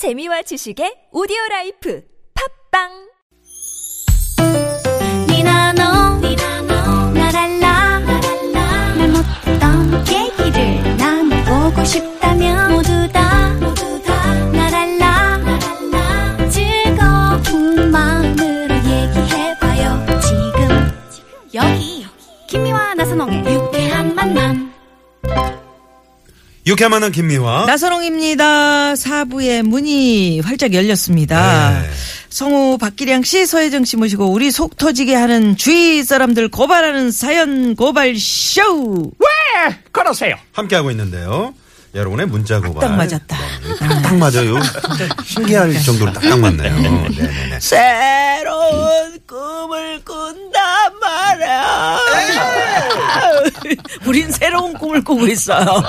재미와 지식의 오디오 라이프 팝빵! 니나노 나랄라 말 못했던 얘기를 나눠보고 싶다 유쾌한 만남 김미화. 나선홍입니다. 사부의 문이 활짝 열렸습니다. 네. 성우 박기량 씨, 서혜정 씨 모시고 우리 속 터지게 하는 주위 사람들 고발하는 사연 고발 쇼. 왜 그러세요? 함께하고 있는데요. 여러분의 문자 고발. 딱 맞았다. 네, 딱 맞아요. 신기할 정도로 딱딱 맞네요. 네네네. 새로운 꿈을 꾼단 말이야. 우린 새로운 꿈을 꾸고 있어요.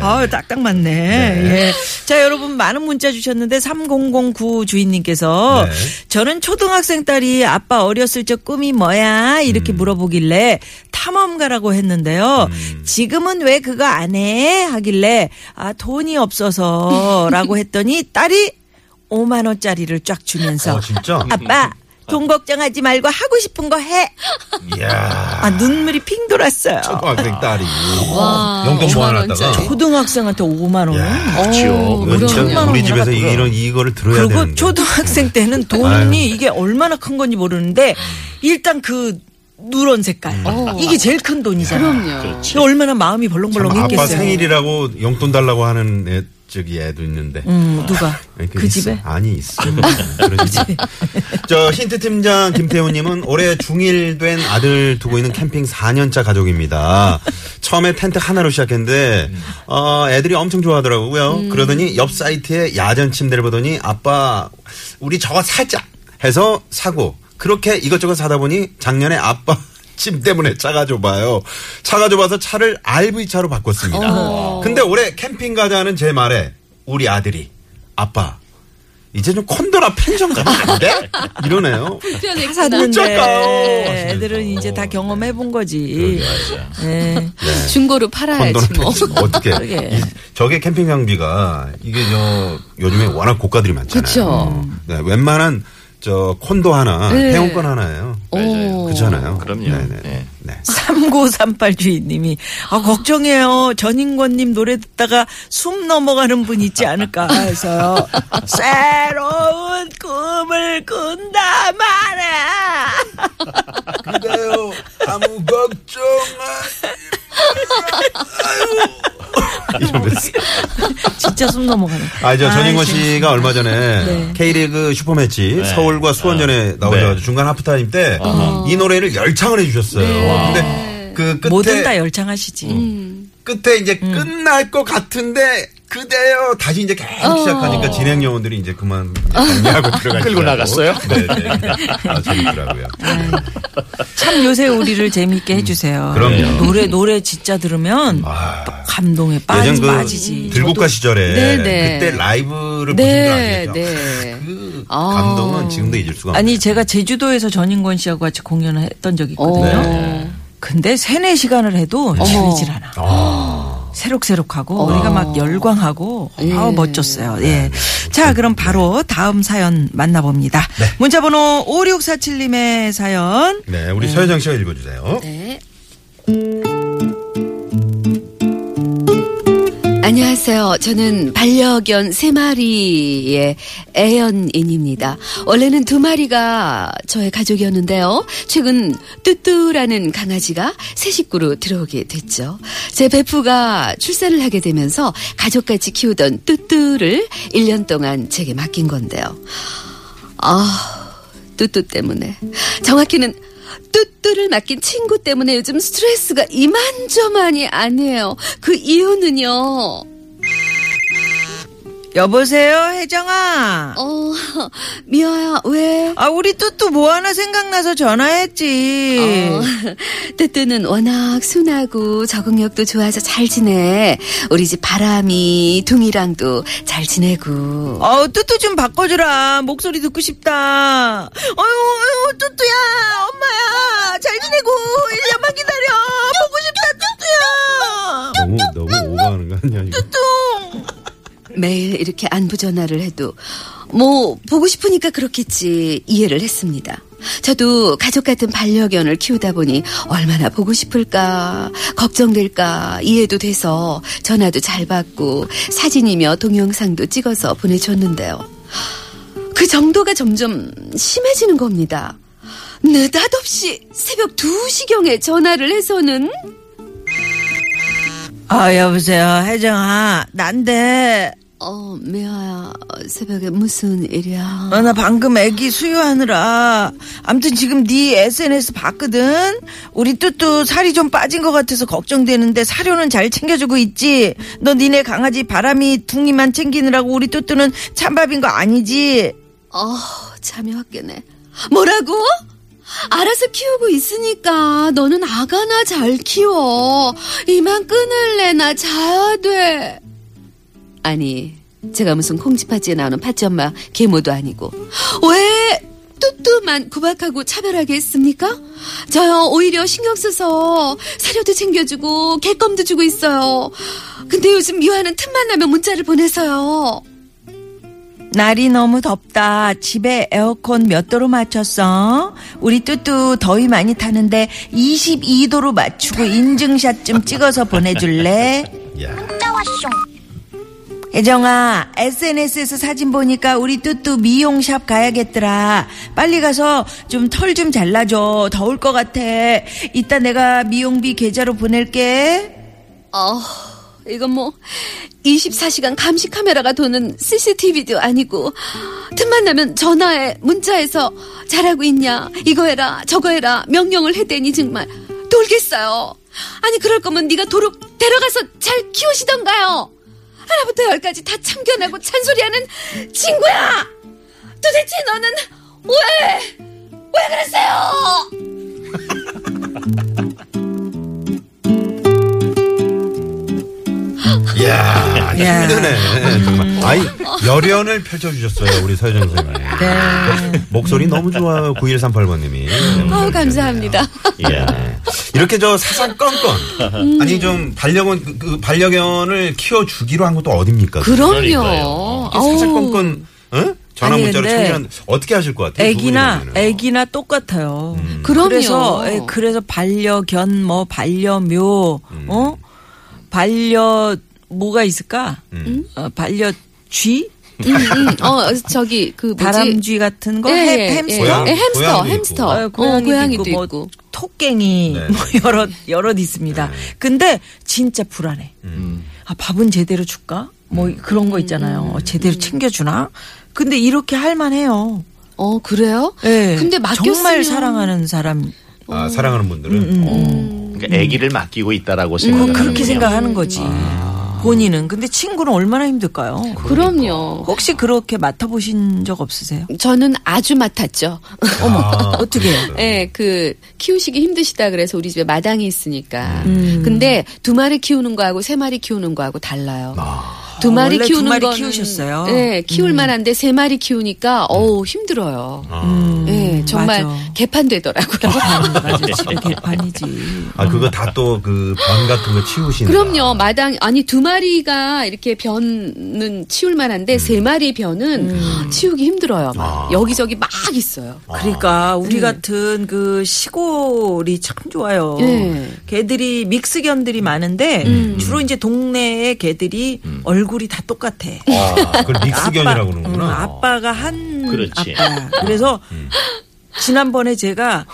아유, 딱딱 맞네. 예. 자, 여러분 많은 문자 주셨는데 3009 주인님께서 네. 저는 초등학생 딸이 아빠 어렸을 적 꿈이 뭐야? 이렇게 음. 물어보길래 탐험가라고 했는데요. 지금은 왜 그거 안 해? 하길래 아, 돈이 없어서라고 했더니 딸이 5만 원짜리를 쫙 주면서 어, 진짜? 아빠 돈 걱정하지 말고 하고 싶은 거 해. 이야. 아 눈물이 핑 돌았어요. 초등학생 딸이. 용돈 모아놨다가. 초등학생한테 5만 원. 그렇죠. 이거 진짜 천만 우리 원 집에서 해갖고요. 이런 이거를 들어야 그리고 되는데. 초등학생 때는 돈이 아유. 이게 얼마나 큰 건지 모르는데 일단 그 누런 색깔 이게 제일 큰 돈이잖아요. 그럼요. 얼마나 마음이 참 벌렁벌렁했겠어요. 아빠 생일이라고 용돈 달라고 하는 애, 저기 애도 있는데. 음, 누가 이렇게 그 있어. 집에 아니 있어. 저 힌트 팀장 김태훈님은 올해 중1된 아들 두고 있는 캠핑 4년차 가족입니다. 처음에 텐트 하나로 시작했는데 어, 애들이 엄청 좋아하더라고요. 그러더니 옆 사이트에 야전 침대를 보더니 아빠 우리 저거 사자 해서 사고 그렇게 이것저것 사다 보니 작년에 아빠 침 때문에 차가 좁아요. 차가 좁아서 차를 RV차로 바꿨습니다. 근데 올해 캠핑 가자는 제 말에 우리 아들이 아빠 이제 좀 콘도나 펜션 가면 안 돼? 이러네요. 샀는데 어쩔까요? 애들은 이제 다 경험해 본 거지. 네. 중고로 팔아야지 뭐. 펜션 어떻게? 그러게. 저게 캠핑 장비가 이게 저 요즘에 워낙 고가들이 많잖아요. 그쵸. 네, 웬만한 저 콘도 하나, 네. 회원권 하나예요. 오. 그렇잖아요. 그럼요. 네네. 네. 네. 3938 주인님이 아 걱정해요. 전인권님 노래 듣다가 숨 넘어가는 분 있지 않을까 해서요. 새로운 꿈을 꾼다 말아. 그래요. 아무 걱정 하지 마요. 이러면서. 진짜 숨 넘어가는. 아, 저 전인권 씨가 얼마 전에 네. K리그 슈퍼매치 서울과 수원전에 나오셔가지고 네. 중간 하프타임 때 이 노래를 열창을 해주셨어요. 근데 그 끝에 뭐든 다 열창하시지. 음. 끝에 이제 끝날 것 같은데 그대요 다시 이제 계속 시작하니까 진행 요원들이 이제 그만 정리하고 들어가시고 끌고 나갔어요? 네네. 아, 재밌더라고요. 참 요새 우리를 재미있게 해주세요. 그럼요. 노래 노래 진짜 들으면 아. 감동에 빠지 그 빠지지. 들국가 시절에 네, 네. 그때 라이브를 보신 네, 아시겠죠? 네. 그 아. 감동은 지금도 잊을 수가 없어요. 아니 제가 제주도에서 전인권 씨하고 같이 공연을 했던 적이 있거든요. 네. 근데 세네 시간을 해도 질리질 않아. 새록새록하고 우리가 막 열광하고 아 멋졌어요. 예. 자, 그럼 바로 다음 사연 만나봅니다. 문자 번호 5647님의 사연. 네, 우리 서여정 씨가 읽어주세요. 네. 안녕하세요. 저는 반려견 세 마리의 애연인입니다. 원래는 두 마리가 저의 가족이었는데요. 최근 뚜뚜라는 강아지가 새 식구로 들어오게 됐죠. 제 베프가 출산을 하게 되면서 가족같이 키우던 뚜뚜를 1년 동안 제게 맡긴 건데요. 아, 뚜뚜 때문에. 정확히는 뚜뚜를 맡긴 친구 때문에 요즘 스트레스가 이만저만이 아니에요. 그 이유는요. 여보세요, 혜정아. 어, 미아야, 왜? 아, 우리 뚜뚜 뭐 하나 생각나서 전화했지. 어, 뜨뜨는 워낙 순하고 적응력도 좋아서 잘 지내. 우리 집 바람이 둥이랑도 잘 지내고. 어, 뚜뚜 좀 바꿔주라. 목소리 듣고 싶다. 어유, 어유, 뚜뚜야, 엄마야, 잘 지내고 1년만 기다려. 보고 싶다, 뚜뚜야. 너무 너무 오버하는 거 아니야? 이거? 뚜. 매일 이렇게 안부 전화를 해도 뭐 보고 싶으니까 그렇겠지 이해를 했습니다. 저도 가족 같은 반려견을 키우다 보니 얼마나 보고 싶을까 걱정될까 이해도 돼서 전화도 잘 받고 사진이며 동영상도 찍어서 보내줬는데요. 그 정도가 점점 심해지는 겁니다. 느닷없이 새벽 2시경에 전화를 해서는 아 여보세요 혜정아 난데 어 미아야 새벽에 무슨 일이야? 어, 나 방금 애기 수유하느라. 아무튼 지금 네 SNS 봤거든? 우리 뚜뚜 살이 좀 빠진 것 같아서 걱정되는데 사료는 잘 챙겨주고 있지? 너 니네 강아지 바람이 둥이만 챙기느라고 우리 뚜뚜는 찬밥인 거 아니지? 어 잠이 확 깨네. 뭐라고? 알아서 키우고 있으니까 너는 아가나 잘 키워. 이만 끊을래 나 자야 돼 아니 제가 무슨 콩쥐팥지에 나오는 팥쥐엄마 계모도 아니고 왜 뚜뚜만 구박하고 차별하게 했습니까? 저요 오히려 신경 써서 사료도 챙겨주고 개껌도 주고 있어요 근데 요즘 미화는 틈만 나면 문자를 보내서요 날이 너무 덥다. 집에 에어컨 몇 도로 맞췄어? 우리 뚜뚜 더위 많이 타는데 22도로 맞추고 인증샷 좀 찍어서 보내줄래? 야. 혜정아, SNS에서 사진 보니까 우리 뚜뚜 미용샵 가야겠더라. 빨리 가서 좀 털 좀 잘라줘. 더울 것 같아. 이따 내가 미용비 계좌로 보낼게. 어, 이건 뭐 24시간 감시 카메라가 도는 CCTV도 아니고 틈만 나면 전화에 문자에서 잘하고 있냐 이거 해라 저거 해라 명령을 해대니 정말 돌겠어요. 아니 그럴 거면 네가 도로 데려가서 잘 키우시던가요. 하나부터 열까지 다 참견하고 찬소리하는 친구야. 도대체 너는 왜? 왜 그러세요? 야, 야. 힘드네. 정말. 아이, 열연을 펼쳐주셨어요, 우리 서효정 선생님. 네. 목소리 너무 좋아요, 9138번님이. 어우 감사합니다. 예. 이렇게 저 사사건건 아니 좀 반려견 그, 그 반려견을 키워주기로 한 것도 어딥니까? 그럼요. 이렇게 사사건건 어? 전화 아니, 문자로 청취한 어떻게 하실 것 같아요? 두 애기나. 애기나 똑같아요. 그럼요. 그래서 예, 그래서 반려견 뭐 반려묘 음. 어 반려 뭐가 있을까? 음. 어, 반려 쥐 음, 음. 어, 저기, 그, 뭐지? 다람쥐 같은 거 예, 햄, 예, 햄스터 고양- 예, 햄스터, 고양이도 햄스터. 있고. 어, 어, 고양이도, 고양이도 있고, 있고. 뭐 토깽이 네. 뭐 여러 여럿 있습니다. 근데 진짜 불안해. 음. 아 밥은 제대로 줄까? 뭐 그런 거 있잖아요. 음. 제대로 챙겨주나? 근데 이렇게 할만해요. 어, 그래요? 예. 근데 맡겼으면. 정말 사랑하는 사람 아, 사랑하는 분들은 음, 그러니까 아기를 맡기고 있다라고 뭐 생각하는 그렇게 생각하는 거지. 본인은 근데 친구는 얼마나 힘들까요? 그럼요. 혹시 그렇게 맡아보신 적 없으세요? 저는 아주 맡았죠. 어머 아, 어떻게? 해요? 예, 그, 키우시기 힘드시다 그래서 우리 집에 마당이 있으니까. 음. 근데 두 마리 키우는 거하고 세 마리 키우는 거하고 달라요. 두 마리 아, 원래 두 키우는 마리 거는 키우셨어요? 예, 키울 만한데 세 마리 키우니까 어우 힘들어요. 아, 예, 정말 음. 맞아. 개판되더라고요. 맞아 집에 개판이지. 아 그거 다 또그변 같은 거 치우시는 그럼요. 마당 아니 두 마리 가 이렇게 변은 치울 만한데 세 마리 변은 음. 치우기 힘들어요. 막. 아. 여기저기 막 있어요. 그러니까 우리 같은 그 시골이 참 좋아요. 예. 개들이 믹스견들이 많은데 주로 이제 동네에 개들이 얼굴이 다 똑같아. 아, 그걸 믹스견이라고 그러는구나. 응, 아빠가 한 그렇지. 아빠야. 그래서 지난번에 제가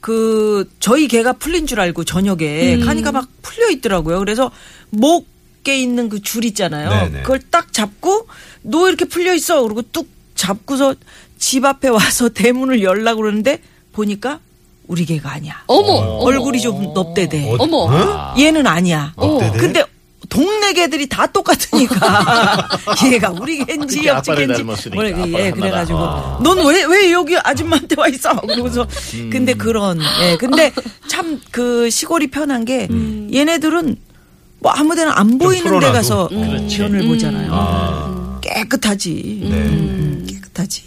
그 저희 개가 풀린 줄 알고 저녁에 카니가 막 풀려 있더라고요. 그래서 목 에 있는 그 줄 있잖아요. 네네. 그걸 딱 잡고 너 이렇게 풀려 있어. 그리고 뚝 잡고서 집 앞에 와서 대문을 열라고 그러는데 보니까 우리 개가 아니야. 어머, 어머. 얼굴이 좀 넙대대. 어, 어머. 어? 얘는 아니야. 넙대대? 근데 동네 개들이 다 똑같으니까 얘가 우리 개인지 그게 옆집 아빠를 개인지 닮았으니까, 뭐래 예 하나가. 그래가지고 아. 넌 왜 왜 여기 아줌마한테 와 있어 그러고서 근데 그런 예 근데 참 그 시골이 편한 게 얘네들은 뭐 아무데나 안 보이는 데 풀어놔도. 가서 그렇지. 변을 보잖아요 아, 깨끗하지 네. 음, 깨끗하지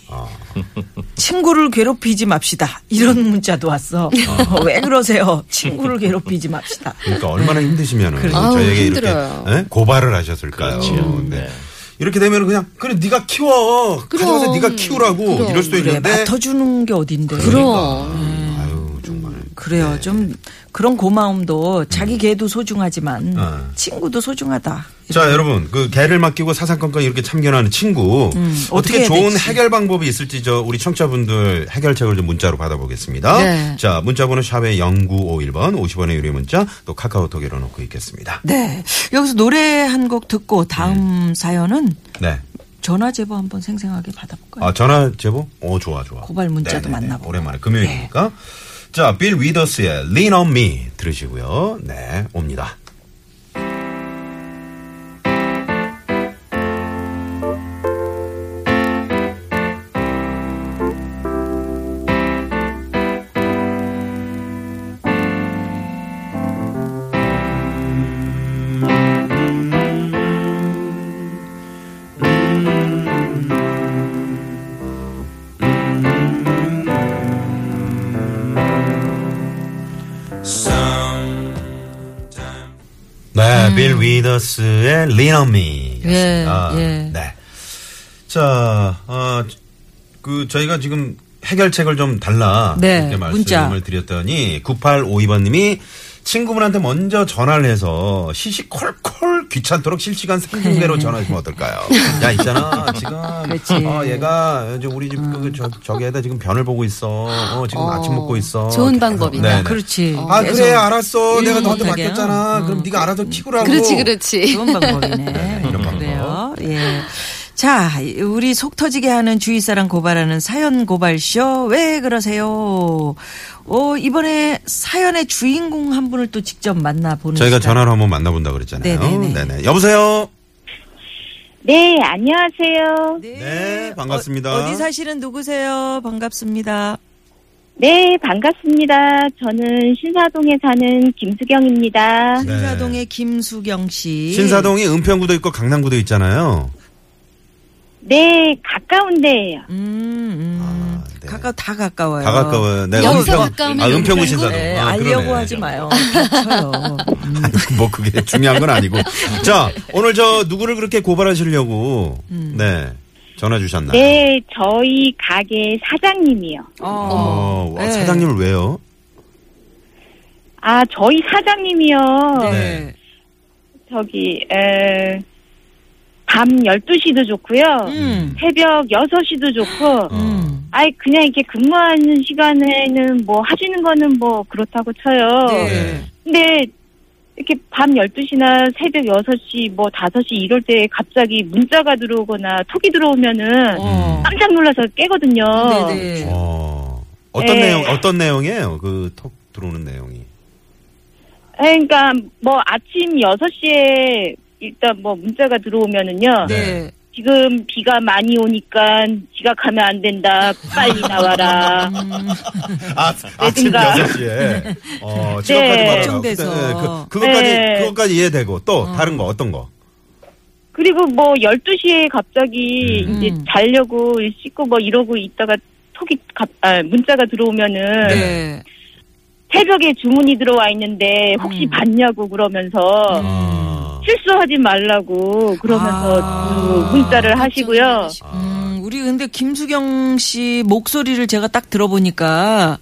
친구를 괴롭히지 맙시다 이런 문자도 왔어 왜 그러세요 친구를 괴롭히지 맙시다 그러니까 얼마나 힘드시면은 아우, 저에게. 이렇게 예? 고발을 하셨을까요? 그렇죠. 네. 네. 이렇게 되면 그냥 그래 네가 키워 가져가서 네가 키우라고 그럼. 이럴 수도 그래, 있는데 맡아주는 게 어딘데. 그럼. 정말 그래요. 좀 그런 고마움도 자기 개도 소중하지만 어. 친구도 소중하다. 자, 여러분, 그 개를 맡기고 사사건건 이렇게 참견하는 친구 음, 어떻게 어떻게 좋은 될지. 해결 방법이 있을지 저 우리 청취자분들 해결책을 좀 문자로 받아보겠습니다. 네. 자, 문자번호 샵의 0951번 50원의 유료 문자 또 카카오톡 열어놓고 있겠습니다. 네. 여기서 노래 한 곡 듣고 다음 사연은 네. 전화 제보 한번 생생하게 받아볼까요? 아, 전화 제보? 오, 좋아, 좋아. 고발 문자도 네네네. 만나보고. 오랜만에 금요일이니까. 자, 빌 위더스의 Lean on Me 들으시고요. 네, 옵니다. Me. 음. 예. 예. 네. 자, 어, 그, 저희가 지금 해결책을 좀 달라. 네, 이렇게 말씀을 문자. 드렸더니 9852번님이 친구분한테 먼저 전화를 해서 시시콜콜 귀찮도록 실시간 생중계로 전화하시면 어떨까요? 야, 있잖아. 지금. 그렇지. 어, 얘가 이제 우리 집 그, 저, 저기에다 지금 변을 보고 있어. 어, 지금 어, 아침 먹고 있어. 좋은. 방법이다. 네네. 그렇지. 아, 계속 그래, 알았어. 내가 너한테 못하게. 맡겼잖아. 그럼 음. 네가 알아서 키우라고. 그렇지, 그렇지. 좋은 방법이네. 이런 방법. 그래요. 예. 자, 우리 속 터지게 하는 주위 사람 고발하는 사연 고발쇼. 왜 그러세요? 어, 이번에 사연의 주인공 한 분을 또 직접 만나보는 저희가 시간. 전화로 한번 만나본다 그랬잖아요. 네네네. 네네. 여보세요? 네, 안녕하세요. 네, 반갑습니다. 어, 디 사시는 누구세요? 반갑습니다. 네, 반갑습니다. 저는 신사동에 사는 김수경입니다. 네. 신사동의 김수경 씨. 신사동이 은평구도 있고 강남구도 있잖아요. 네, 가까운데요. 음, 음. 아, 네. 가까워 다 가까워요. 다 가까워요. 네, 여기서 은평- 가까우면 아, 은평구 은평구? 신사동. 네, 아, 알려고 그러네. 하지 마요. 다쳐요. 음. 아니, 뭐 그게 중요한 건 아니고. 자, 오늘 저 누구를 그렇게 고발하시려고 음. 네. 전화 주셨나요? 네, 저희 가게 사장님이요. 어, 와, 네. 사장님을 왜요? 아, 저희 사장님이요. 네. 저기, 에, 밤 12시도 좋고요. 음. 새벽 6시도 좋고. 음. 아이, 그냥 이렇게 근무하는 시간에는 뭐 하시는 거는 뭐 그렇다고 쳐요. 네. 근데 이렇게 밤 12시나 새벽 6시, 뭐 5시 이럴 때 갑자기 문자가 들어오거나 톡이 들어오면은 어. 깜짝 놀라서 깨거든요. 네네. 어, 어떤 네. 내용, 어떤 내용이에요? 그 톡 들어오는 내용이. 그러니까 뭐 아침 6시에 일단 뭐 문자가 들어오면은요. 네. 지금 비가 많이 오니까 지각하면 안 된다. 빨리 나와라. 아, 아침 어딘가. 6시에. 어, 지금까지 네. 걱정돼서. 네, 그, 그것까지, 네. 그것까지 이해되고, 또, 다른 거, 어떤 거? 그리고 뭐 12시에 갑자기 음. 이제 자려고 씻고 뭐 이러고 있다가 톡이 갑, 아, 문자가 들어오면은 네. 새벽에 주문이 들어와 있는데 혹시 음. 봤냐고 그러면서 아. 실수하지 말라고 그러면서 아. 그 문자를 하시고요. 음, 우리 근데 김수경 씨 목소리를 제가 딱 들어보니까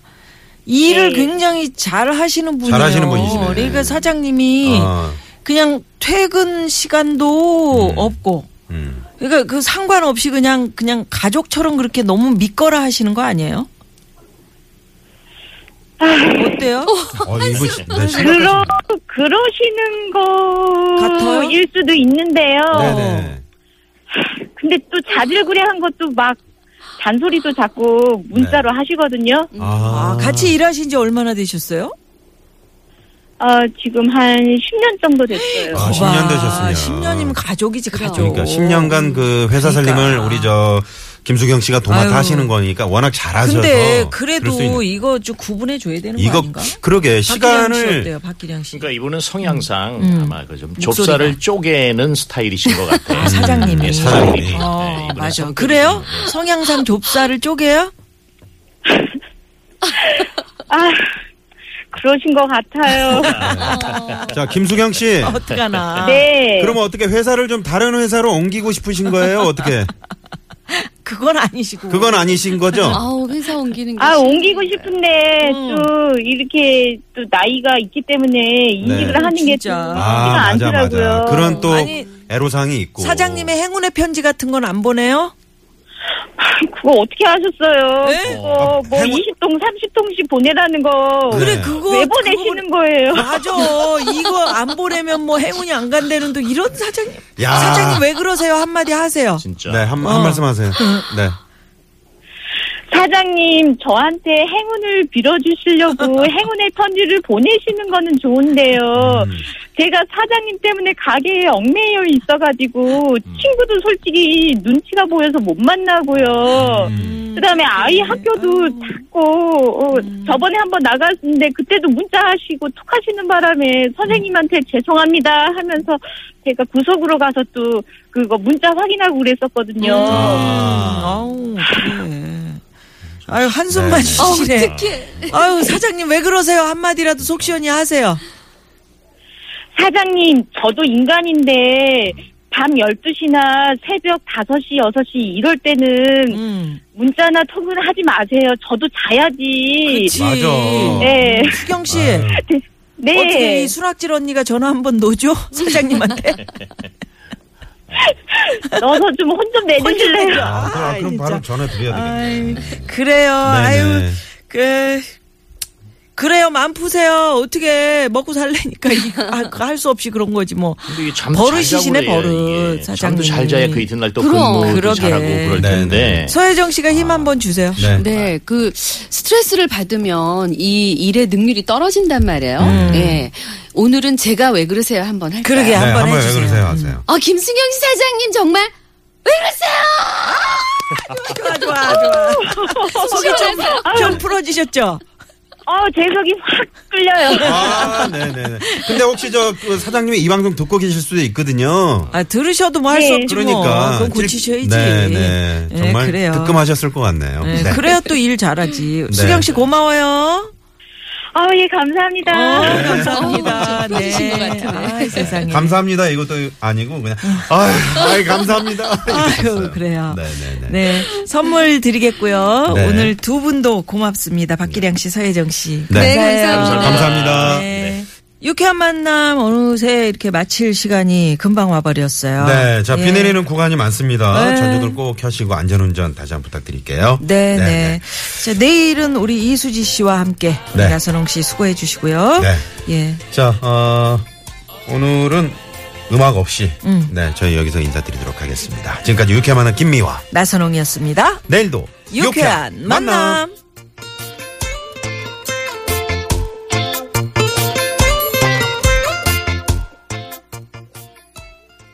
일을 네. 굉장히 잘 하시는 분이에요. 잘 하시는 분이시네. 그러니까 사장님이 아, 그냥 퇴근 시간도 음. 없고 음. 그러니까 그 상관없이 그냥 그냥 가족처럼 그렇게 너무 믿거라 하시는 거 아니에요? 어때요? 어, 이거 시- 네, 그러. 그러시는 같아요? 거일 수도 있는데요. 네네. 근데 또 자질구레한 것도 막 잔소리도 자꾸 문자로 하시거든요. 아, 같이 일하신 지 얼마나 되셨어요? 어, 지금 한 10년 정도 됐어요. 아, 10년 되셨으면. 10년이면 가족이지, 가족. 그러니까 10년간 그 회사 살림을 그러니까. 우리 저 김수경 씨가 도맡아 아유. 하시는 거니까 워낙 잘하셔서. 근데 그래도. 이거 좀 구분해 줘야 되는 거 이거 아닌가? 그러게 박기량 씨 시간을 어때요, 박기량 씨? 그러니까 이분은 성향상 음. 아마 그 좀. 좁쌀을 쪼개는 스타일이신 것 같아요. 아, 사장님이. 예, 사장님이. 네, 어, 네, 맞아. 그래요? 좀, 예. 성향상 좁쌀을 쪼개요? 아, 그러신 것 같아요. 자, 김수경 씨. 어떡하나. 네. 그러면 어떻게 회사를 좀 다른 회사로 옮기고 싶으신 거예요? 어떻게? 그건 아니시고. 그건 아니신 거죠? 아우 회사 옮기는 게 아, 싫- 옮기고 싶은데, 음. 또, 이렇게, 또, 나이가 있기 때문에, 이직을 네. 하는 게 또, 진짜. 쉽지가 아, 맞아, 않더라고요. 맞아. 그런 또 아니, 애로사항이 있고. 사장님의 행운의 편지 같은 건 안 보내요? 그거 어떻게 하셨어요? 네? 그거, 뭐, 행운- 20통, 30통씩 보내라는 거. 그래 네. 그거 왜 그거 보내시는 거예요? 맞아. 이거 안 보내면 뭐 행운이 안 간다는 또 이런 사장님. 야. 사장님 왜 그러세요? 한마디 하세요. 진짜. 네, 한, 한 어. 말씀 하세요. 네. 사장님, 저한테 행운을 빌어주시려고 행운의 편지를 보내시는 거는 좋은데요. 음. 제가 사장님 때문에 가게에 얽매여 있어가지고, 음. 친구도 솔직히 눈치가 보여서 못 만나고요. 음. 그 다음에 아이 학교도 자꾸, 어, 저번에 한번 나갔는데, 그때도 문자 하시고 톡 하시는 바람에 선생님한테 죄송합니다 하면서 제가 구석으로 가서 또 그거 문자 확인하고 그랬었거든요. 아. 그래. 아유 한숨만 네. 쉬시네. 어떡해. 아유 사장님 왜 그러세요? 한마디라도 속 시원히 하세요. 사장님, 저도 인간인데, 밤 12시나 새벽 5시, 6시 이럴 때는 음. 문자나 톡은 하지 마세요. 저도 자야지. 그치. 맞아. 네. 수경 씨 아유. 네. 어떻게 이 수락질 언니가 전화 한번 놓죠? 사장님한테. 넣어서 좀 혼 좀 내주실래요? 아, 그럼, 아이, 그럼. 바로 전화 드려야 되겠네. 아이, 그래요. 아유 네네. 그 그래요. 마음 푸세요. 어떻게 먹고 살래니까 할수 없이 그런 거지 뭐. 근데 이게 잠도 버릇이시네, 버릇, 이게. 사장님이. 잠도 잘 자야 그 이튿날 또 그럼. 근무도 그러게. 잘하고 그럴 네, 텐데. 네. 서혜정 씨가 힘 한번 주세요. 네. 네, 그 스트레스를 받으면 이 일의 능률이 떨어진단 말이에요. 예. 오늘은 제가 왜 그러세요 한번 할까요? 그러게 네, 한번 한번 왜 해주세요. 그러세요? 하세요. 아 김승영 사장님 정말 왜 그러세요? 좋아 좋아 좋아. 속이 좀, 좀 풀어지셨죠? 어, 제 속이 확 뚫려요. 아, 네네네. 근데 혹시 저, 그 사장님이 이 방송 듣고 계실 수도 있거든요. 아 들으셔도 뭐 할 수 네. 없지 뭐. 그러니까. 그건 고치셔야지. 네네. 네, 정말 그래요. 뜨끔하셨을 것 같네요. 네, 네. 그래야 또 일 잘하지. 수경 씨 고마워요. 아, 예, 감사합니다. 어, 감사합니다. 어, 좀 풀리신 것 같으네. 아, 세상에. 감사합니다. 이것도 아니고 그냥 아유, 아이 감사합니다. 이렇게 아유. 그래요. 네네네. 네, 선물 드리겠고요. 네. 오늘 두 분도 고맙습니다. 박기량 씨, 서혜정 씨. 네. 감사합니다. 감사합니다. 네. 유쾌한 만남 어느새 이렇게 마칠 시간이 금방 와버렸어요. 네, 자, 비 예. 내리는 구간이 많습니다. 네. 전주들 꼭 켜시고 안전운전 다시 한번 부탁드릴게요. 네, 네. 네, 자, 내일은 우리 이수지 씨와 함께 네. 나선홍 씨 수고해 주시고요. 네. 예. 자, 어, 오늘은 음악 없이 음. 네, 저희 여기서 인사드리도록 하겠습니다. 지금까지 유쾌한 만남 김미화. 나선홍이었습니다. 내일도 유쾌한 만남.